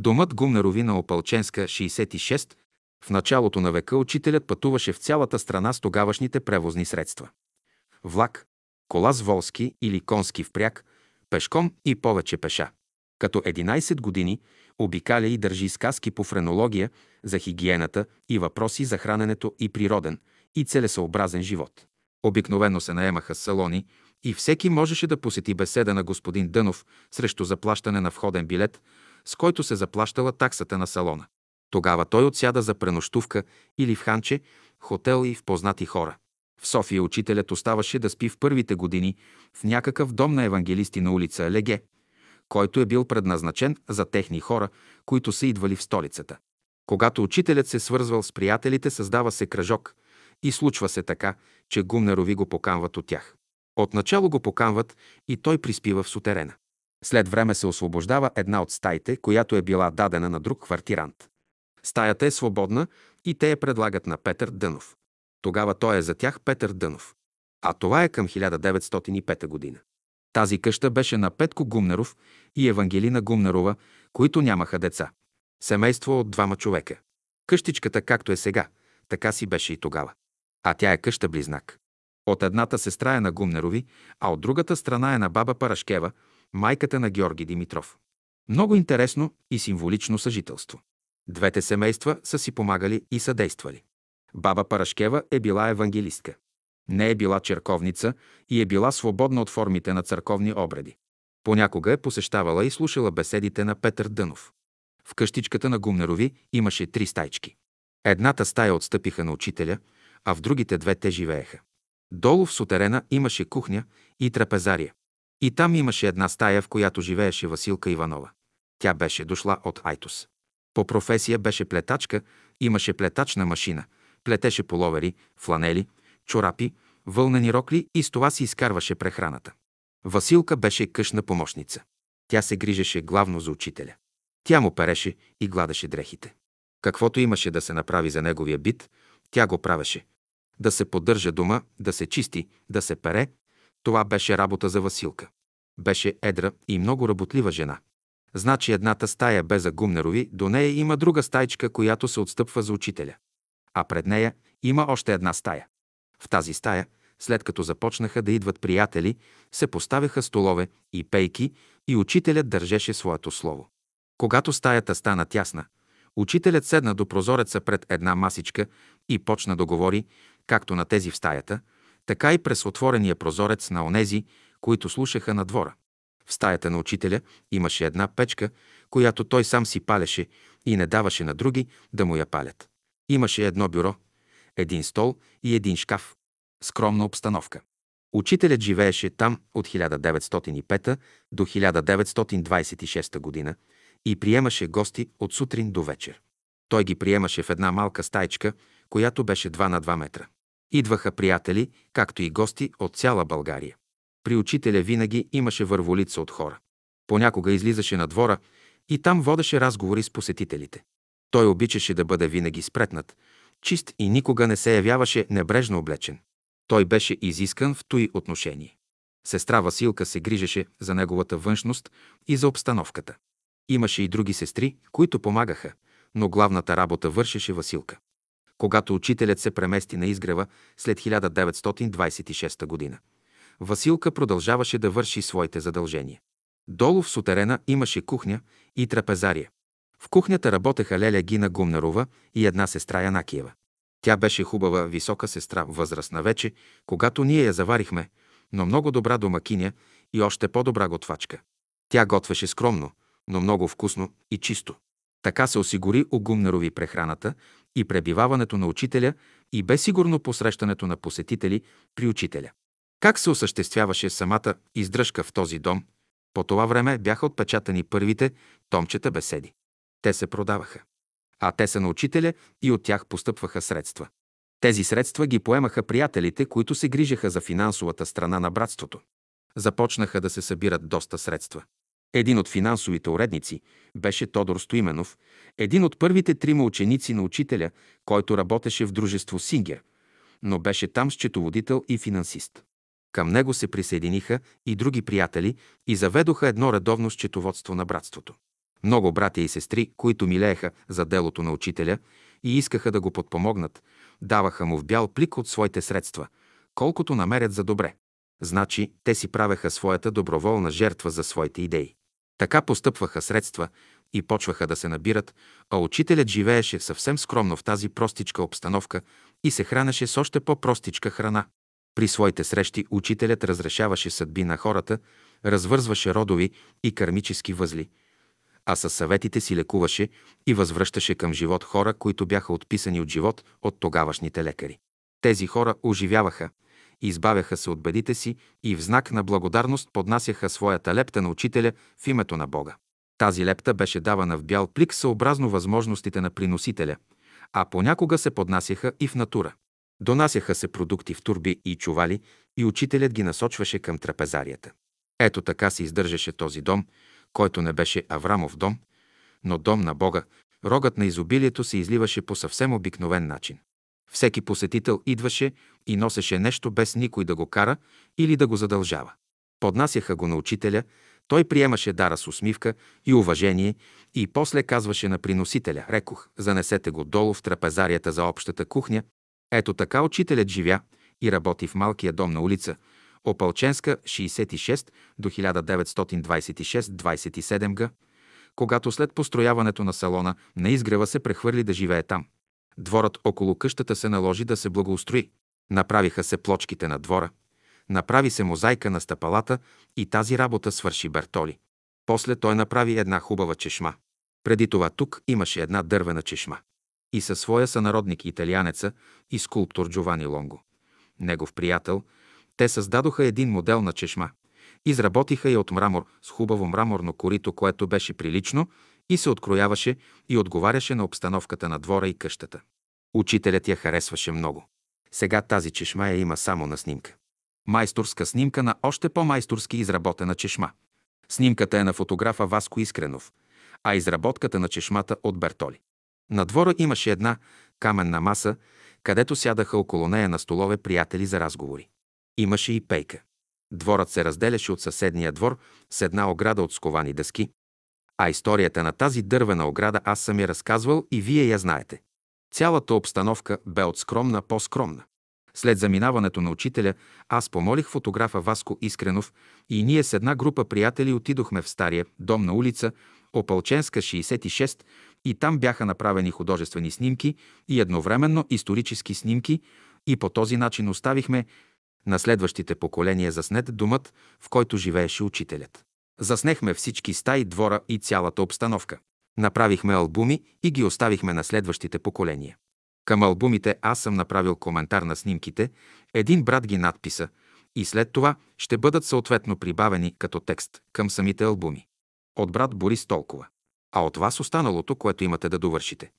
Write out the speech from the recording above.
Домът Гумнерови на Опалченска, 66, в началото на века учителят пътуваше в цялата страна с тогавашните превозни средства. Влак, кола с волски или конски впряг, пешком и повече пеша. Като 11 години обикаля и държи сказки по френология за хигиената и въпроси за храненето и природен и целесъобразен живот. Обикновено се наемаха салони и всеки можеше да посети беседа на господин Дънов срещу заплащане на входен билет, с който се заплащала таксата на салона. Тогава той отсяда за пренощувка или в ханче, хотел и в познати хора. В София учителят оставаше да спи в първите години в някакъв дом на евангелисти на улица Леге, който е бил предназначен за техни хора, които са идвали в столицата. Когато учителят се свързвал с приятелите, създава се кръжок и случва се така, че Гумнерови го поканват от тях. Отначало го поканват и той приспива в сутерена. След време се освобождава една от стаите, която е била дадена на друг квартирант. Стаята е свободна и те я предлагат на Петър Дънов. Тогава той е за тях Петър Дънов. А това е към 1905 година. Тази къща беше на Петко Гумнеров и Евангелина Гумнерова, които нямаха деца. Семейство от двама човека. Къщичката, както е сега, така си беше и тогава. А тя е къща близнак. От едната сестра е на Гумнерови, а от другата страна е на баба Парашкева, майката на Георги Димитров. Много интересно и символично съжителство. Двете семейства са си помагали и съдействали. Баба Парашкева е била евангелистка. Не е била черковница и е била свободна от формите на църковни обреди. Понякога е посещавала и слушала беседите на Петър Дънов. В къщичката на Гумнерови имаше три стайчки. Едната стая отстъпиха на учителя, а в другите две те живееха. Долу в сутерена имаше кухня и трапезария. И там имаше една стая, в която живееше Василка Иванова. Тя беше дошла от Айтос. По професия беше плетачка, имаше плетачна машина, плетеше половери, фланели, чорапи, вълнени рокли и с това си изкарваше прехраната. Василка беше къшна помощница. Тя се грижеше главно за учителя. Тя му переше и гладеше дрехите. Каквото имаше да се направи за неговия бит, тя го правеше. Да се поддържа дома, да се чисти, да се пере, това беше работа за Василка. Беше едра и много работлива жена. Значи едната стая бе за Гумнерови, до нея има друга стайчка, която се отстъпва за учителя. А пред нея има още една стая. В тази стая, след като започнаха да идват приятели, се поставяха столове и пейки и учителят държеше своето слово. Когато стаята стана тясна, учителят седна до прозореца пред една масичка и почна да говори, както на тези в стаята, така и през отворения прозорец на онези, които слушаха на двора. В стаята на учителя имаше една печка, която той сам си палеше и не даваше на други да му я палят. Имаше едно бюро, един стол и един шкаф. Скромна обстановка. Учителят живееше там от 1905 до 1926 година и приемаше гости от сутрин до вечер. Той ги приемаше в една малка стайчка, която беше 2 на 2 метра. Идваха приятели, както и гости от цяла България. При учителя винаги имаше върволица от хора. Понякога излизаше на двора и там водеше разговори с посетителите. Той обичаше да бъде винаги спретнат, чист и никога не се явяваше небрежно облечен. Той беше изискан в той отношение. Сестра Василка се грижеше за неговата външност и за обстановката. Имаше и други сестри, които помагаха, но главната работа вършеше Василка. Когато учителят се премести на изгрева след 1926 година, Василка продължаваше да върши своите задължения. Долу в сутерена имаше кухня и трапезария. В кухнята работеха Леля Гина Гумнарова и една сестра Янакиева. Тя беше хубава, висока сестра, възрастна вече, когато ние я заварихме, но много добра домакиня и още по-добра готвачка. Тя готвеше скромно, но много вкусно и чисто. Така се осигури у Гумнерови прехраната и пребиваването на учителя и бе сигурно посрещането на посетители при учителя. Как се осъществяваше самата издръжка в този дом? По това време бяха отпечатани първите томчета беседи. Те се продаваха. А те са на учителя и от тях постъпваха средства. Тези средства ги поемаха приятелите, които се грижаха за финансовата страна на братството. Започнаха да се събират доста средства. Един от финансовите уредници беше Тодор Стоименов, един от първите трима ученици на учителя, който работеше в дружество Сингер, но беше там счетоводител и финансист. Към него се присъединиха и други приятели и заведоха едно редовно счетоводство на братството. Много братя и сестри, които милееха за делото на учителя и искаха да го подпомогнат, даваха му в бял плик от своите средства, колкото намерят за добре. Значи, те си правеха своята доброволна жертва за своите идеи. Така постъпваха средства и почваха да се набират, а учителят живееше съвсем скромно в тази простичка обстановка и се хранеше с още по-простичка храна. При своите срещи учителят разрешаваше съдби на хората, развързваше родови и кармически възли, а със съветите си лекуваше и възвръщаше към живот хора, които бяха отписани от живот от тогавашните лекари. Тези хора оживяваха, избавяха се от бедите си и в знак на благодарност поднасяха своята лепта на учителя в името на Бога. Тази лепта беше давана в бял плик съобразно възможностите на приносителя, а понякога се поднасяха и в натура. Донасяха се продукти в турби и чували и учителят ги насочваше към трапезарията. Ето така се издържаше този дом, който не беше Аврамов дом, но дом на Бога, рогът на изобилието се изливаше по съвсем обикновен начин. Всеки посетител идваше и носеше нещо без никой да го кара или да го задължава. Поднасяха го на учителя, той приемаше дара с усмивка и уважение и после казваше на приносителя, рекох, занесете го долу в трапезарията за общата кухня. Ето така учителят живя и работи в малкия дом на улица, Опалченска, 66 до 1926-27 г., когато след построяването на салона на изгрева се прехвърли да живее там. Дворът около къщата се наложи да се благоустрои. Направиха се плочките на двора, направи се мозайка на стъпалата и тази работа свърши Бертоли. После той направи една хубава чешма. Преди това тук имаше една дървена чешма. И със своя сънародник италианеца и скулптор Джовани Лонго. Негов приятел, те създадоха един модел на чешма. Изработиха я от мрамор с хубаво мраморно корито, което беше прилично и се открояваше и отговаряше на обстановката на двора и къщата. Учителят я харесваше много. Сега тази чешма я има само на снимка. Майсторска снимка на още по-майсторски изработена чешма. Снимката е на фотографа Васко Искренов, а изработката на чешмата от Бертоли. На двора имаше една каменна маса, където сядаха около нея на столове приятели за разговори. Имаше и пейка. Дворът се разделяше от съседния двор с една ограда от сковани дъски, а историята на тази дървена ограда аз съм я разказвал и вие я знаете. Цялата обстановка бе от скромна по-скромна. След заминаването на учителя, аз помолих фотографа Васко Искренов и ние с една група приятели отидохме в стария дом на улица Опалченска 66 и там бяха направени художествени снимки и едновременно исторически снимки и по този начин оставихме на следващите поколения заснет думът, в който живееше учителят. Заснехме всички стаи, двора и цялата обстановка. Направихме албуми и ги оставихме на следващите поколения. Към албумите аз съм направил коментар на снимките, един брат ги надписа и след това ще бъдат съответно прибавени като текст към самите албуми. От брат Борис толкова. А от вас останалото, което имате да довършите.